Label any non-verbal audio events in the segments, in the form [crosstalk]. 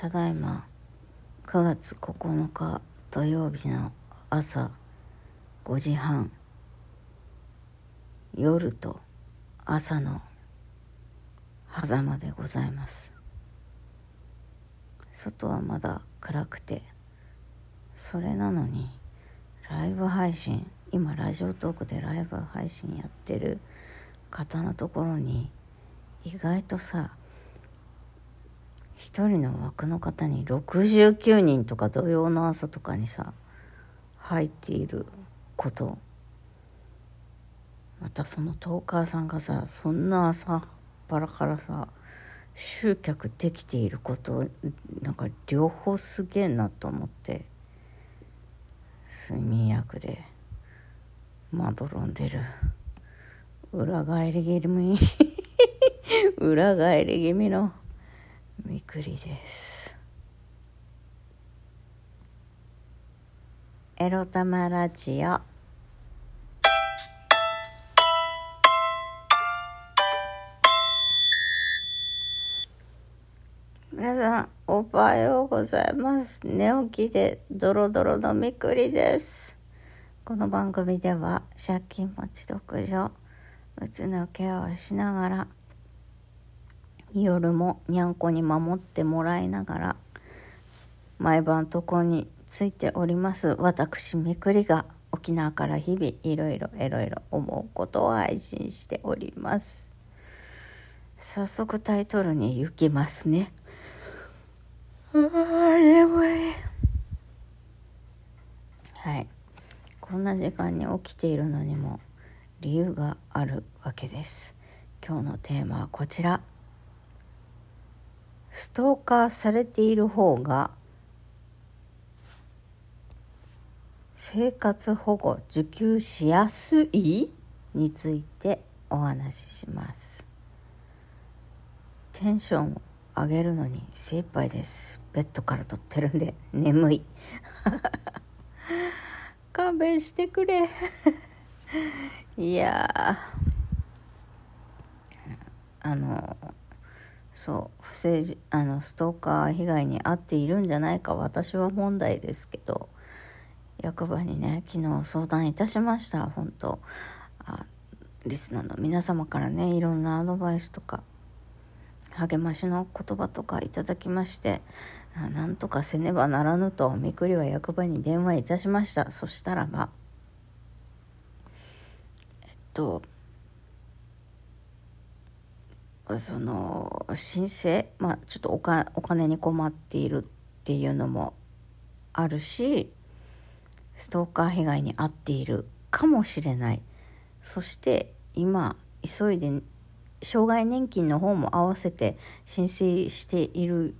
ただいま9月9日土曜日の朝5時半夜と朝の狭間でございます。外はまだ暗くてそれなのにライブ配信今ラジオトークでライブ配信やってる方のところに意外とさ一人の枠の方に69人とか土曜の朝とかにさ入っていること。またそのトーカーさんがさそんな朝っぱらからさ集客できていることなんか両方すげえなと思って睡眠薬でまどろんでる。裏返り気味。[laughs] 裏返り気味のみくりです。エロ玉ラジオ。皆さんおはようございます。寝起きでドロドロのみくりです。この番組では借金持ち独女うつのケアをしながら夜もにゃんこに守ってもらいながら毎晩床についております。私みくりが沖縄から日々いろいろいろいろ思うことを配信しております。早速タイトルに行きますね。あ眠い。はい。こんな時間に起きているのにも理由があるわけです。今日のテーマはこちら。ストーカーされている方が生活保護受給しやすいについてお話しします。テンションを上げるのに精一杯です。ベッドから撮ってるんで [laughs] 眠い。[laughs] 勘弁してくれ。[laughs] いやあのそう不正あのストーカー被害に遭っているんじゃないか私は問題ですけど役場にね昨日相談いたしました本当。あリスナーの皆様からねいろんなアドバイスとか励ましの言葉とかいただきましてなんとかせねばならぬとみくりは役場に電話いたしました。そしたらばえっとその申請まあちょっとおかお金に困っているっていうのもあるしストーカー被害に遭っているかもしれない。そして今急いで障害年金の方も合わせて申請している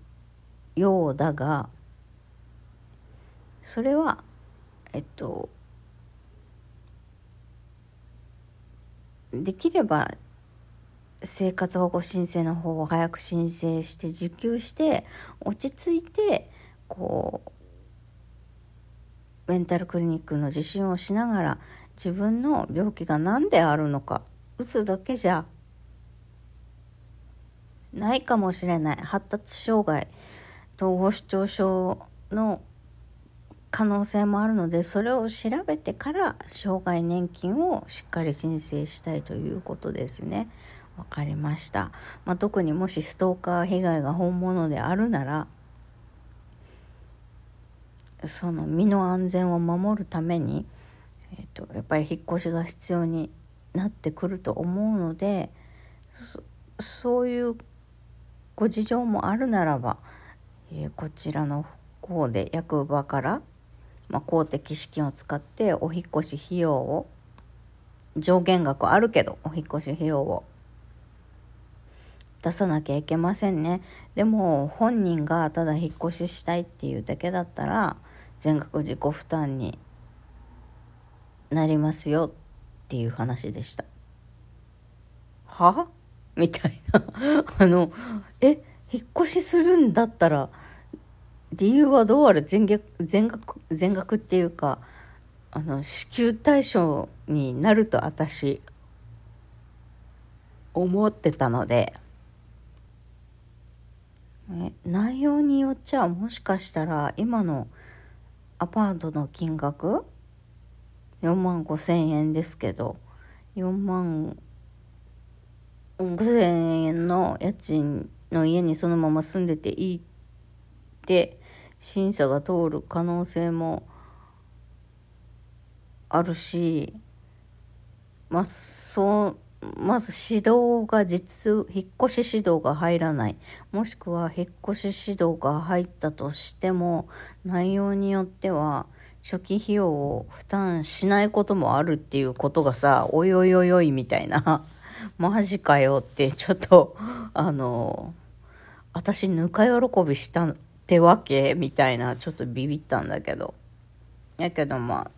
ようだがそれはえっとできれば生活保護申請の方を早く申請して受給して落ち着いてこうメンタルクリニックの受診をしながら自分の病気が何であるのか打つだけじゃないかもしれない発達障害統合失調症の可能性もあるのでそれを調べてから障害年金をしっかり申請したいということですね。わかりました。まあ、特にもしストーカー被害が本物であるならその身の安全を守るために、えーと、やっぱり引っ越しが必要になってくると思うのでそういうご事情もあるならば、えー、こちらの方で役場から、まあ、公的資金を使ってお引越し費用を上限額あるけどお引越し費用を出さなきゃいけませんね。でも本人がただ引っ越ししたいっていうだけだったら全額自己負担になりますよっていう話でした。は？みたいな。[laughs] あのえ？引っ越しするんだったら理由はどうあれ全額全額全額っていうかあの支給対象になると私思ってたので。内容によっちゃもしかしたら今のアパートの金額？4万5千円ですけど。4万5千円の家賃の家にそのまま住んでていいって審査が通る可能性もあるしまあそうまず指導が実引っ越し指導が入らない。もしくは引っ越し指導が入ったとしても内容によっては初期費用を負担しないこともあるっていうことがさおいおいおいおいみたいな。[laughs] マジかよってちょっとあの私ぬか喜びしたってわけ？みたいなちょっとビビったんだけど。やけどまあ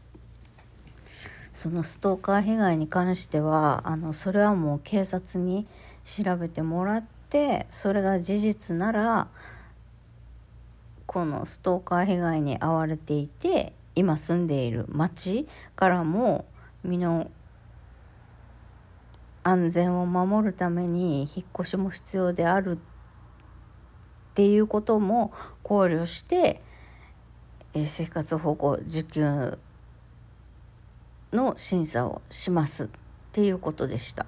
そのストーカー被害に関してはあのそれはもう警察に調べてもらってそれが事実ならこのストーカー被害に遭われていて今住んでいる町からも身の安全を守るために引っ越しも必要であるっていうことも考慮して生活保護受給の審査をしますっていうことでした。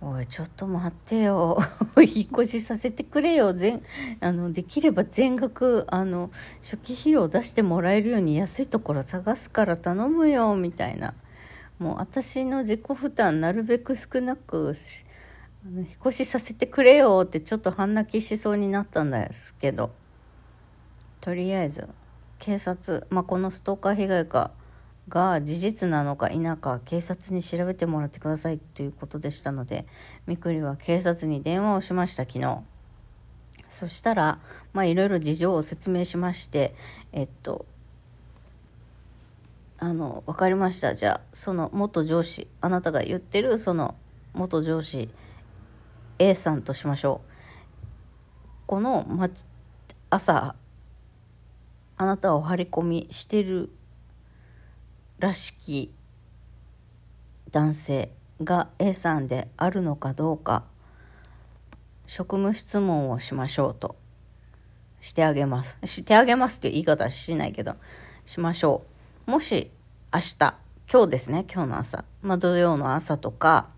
おいちょっと待ってよ。[laughs] 引っ越しさせてくれよ。全あのできれば全額あの初期費用出してもらえるように安いところ探すから頼むよみたいな。もう私の自己負担なるべく少なくあの引っ越しさせてくれよってちょっと半泣きしそうになったんですけど。とりあえず警察、まあ、このストーカー被害かが事実なのか否か警察に調べてもらってくださいということでしたのでみくりは警察に電話をしました昨日。そしたらまあいろいろ事情を説明しましてえっとあの分かりました。じゃあその元上司あなたが言ってるその元上司 A さんとしましょう。この、朝あなたを張り込みしてるらしき男性が A さんであるのかどうか職務質問をしましょうとしてあげます。してあげますって言い方はしないけどしましょう。もし明日今日ですね今日の朝、まあ、土曜の朝とか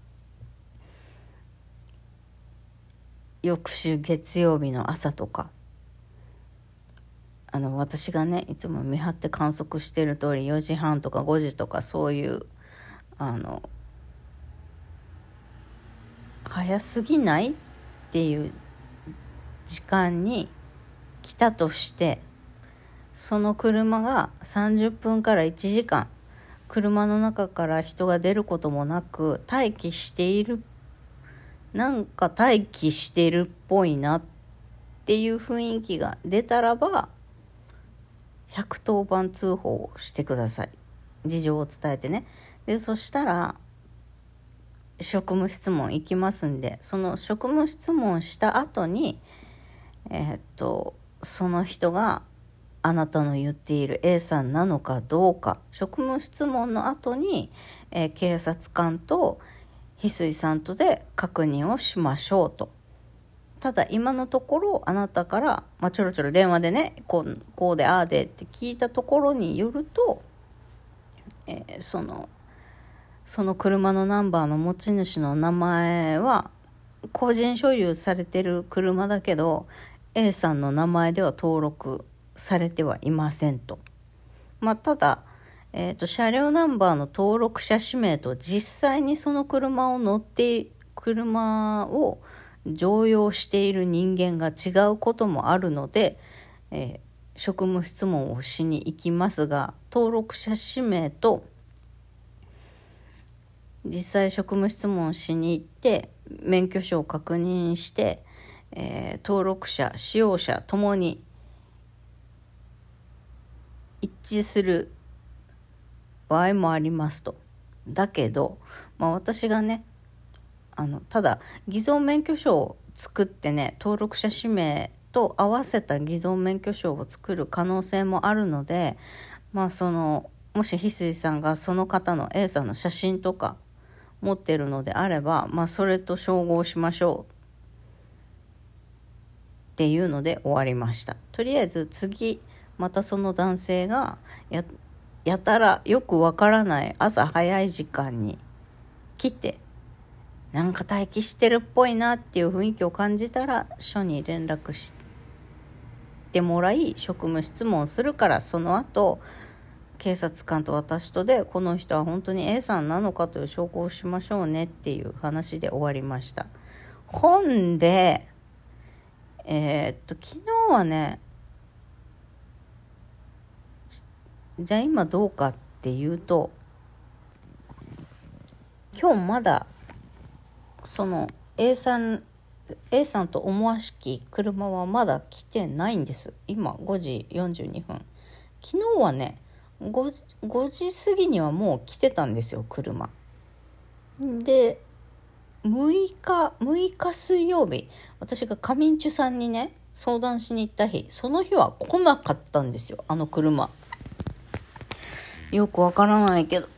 翌週月曜日の朝とかあの私がねいつも見張って観測してる通り4時半とか5時とかそういうあの早すぎないっていう時間に来たとしてその車が30分から1時間車の中から人が出ることもなく待機しているなんか待機してるっぽいなっていう雰囲気が出たらば110番通報してください。事情を伝えてね。でそしたら職務質問行きますんでその職務質問した後にえー、っとその人があなたの言っている A さんなのかどうか職務質問の後に、えー、警察官と翡翠さんとで確認をしましょうと。ただ今のところあなたから、まあ、ちょろちょろ電話でねこうこうでああでって聞いたところによると、えー、そのその車のナンバーの持ち主の名前は個人所有されてる車だけど A さんの名前では登録されてはいませんと。まあ、ただ、えーと車両ナンバーの登録者氏名と実際にその車を乗って車を常用している人間が違うこともあるので、えー、職務質問をしに行きますが登録者氏名と実際職務質問しに行って免許証を確認して、えー、登録者使用者ともに一致する場合もありますと。だけど、まあ、私がねあのただ偽造免許証を作ってね登録者氏名と合わせた偽造免許証を作る可能性もあるのでまあそのもし翡翠さんがその方の A さんの写真とか持ってるのであればまあそれと照合しましょうっていうので終わりました。とりあえず次またその男性がやたらよくわからない朝早い時間に来てなんか待機してるっぽいなっていう雰囲気を感じたら署に連絡してもらい職務質問するからその後警察官と私とでこの人は本当に A さんなのかという証拠をしましょうねっていう話で終わりました。本でえー、っと昨日はねじゃあ今どうかっていうと今日まだその A さん A さんと思わしき車はまだ来てないんです。今5時42分。昨日はね 5, 時5時過ぎにはもう来てたんですよ車。で6日6日水曜日。私がカミンチュさんにね相談しに行った日その日は来なかったんですよあの車。よくわからないけど。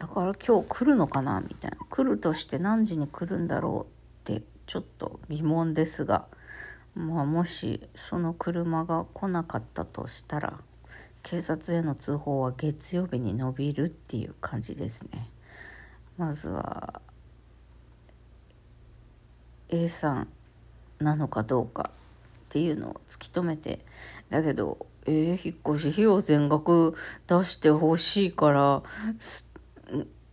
だから今日来るのかなみたいな。来るとして何時に来るんだろうってちょっと疑問ですがまあもしその車が来なかったとしたら警察への通報は月曜日に伸びるっていう感じですね。まずは A さんなのかどうかっていうのを突き止めてだけどえー、引っ越し費用全額出してほしいから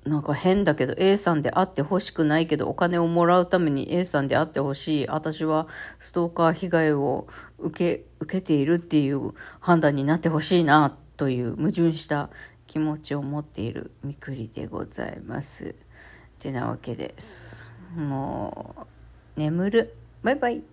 なんか変だけど A さんで会ってほしくないけどお金をもらうために A さんで会ってほしい私はストーカー被害を受け受けているっていう判断になってほしいなという矛盾した気持ちを持っているみくりでございます。てなわけです。もう眠る。バイバイ。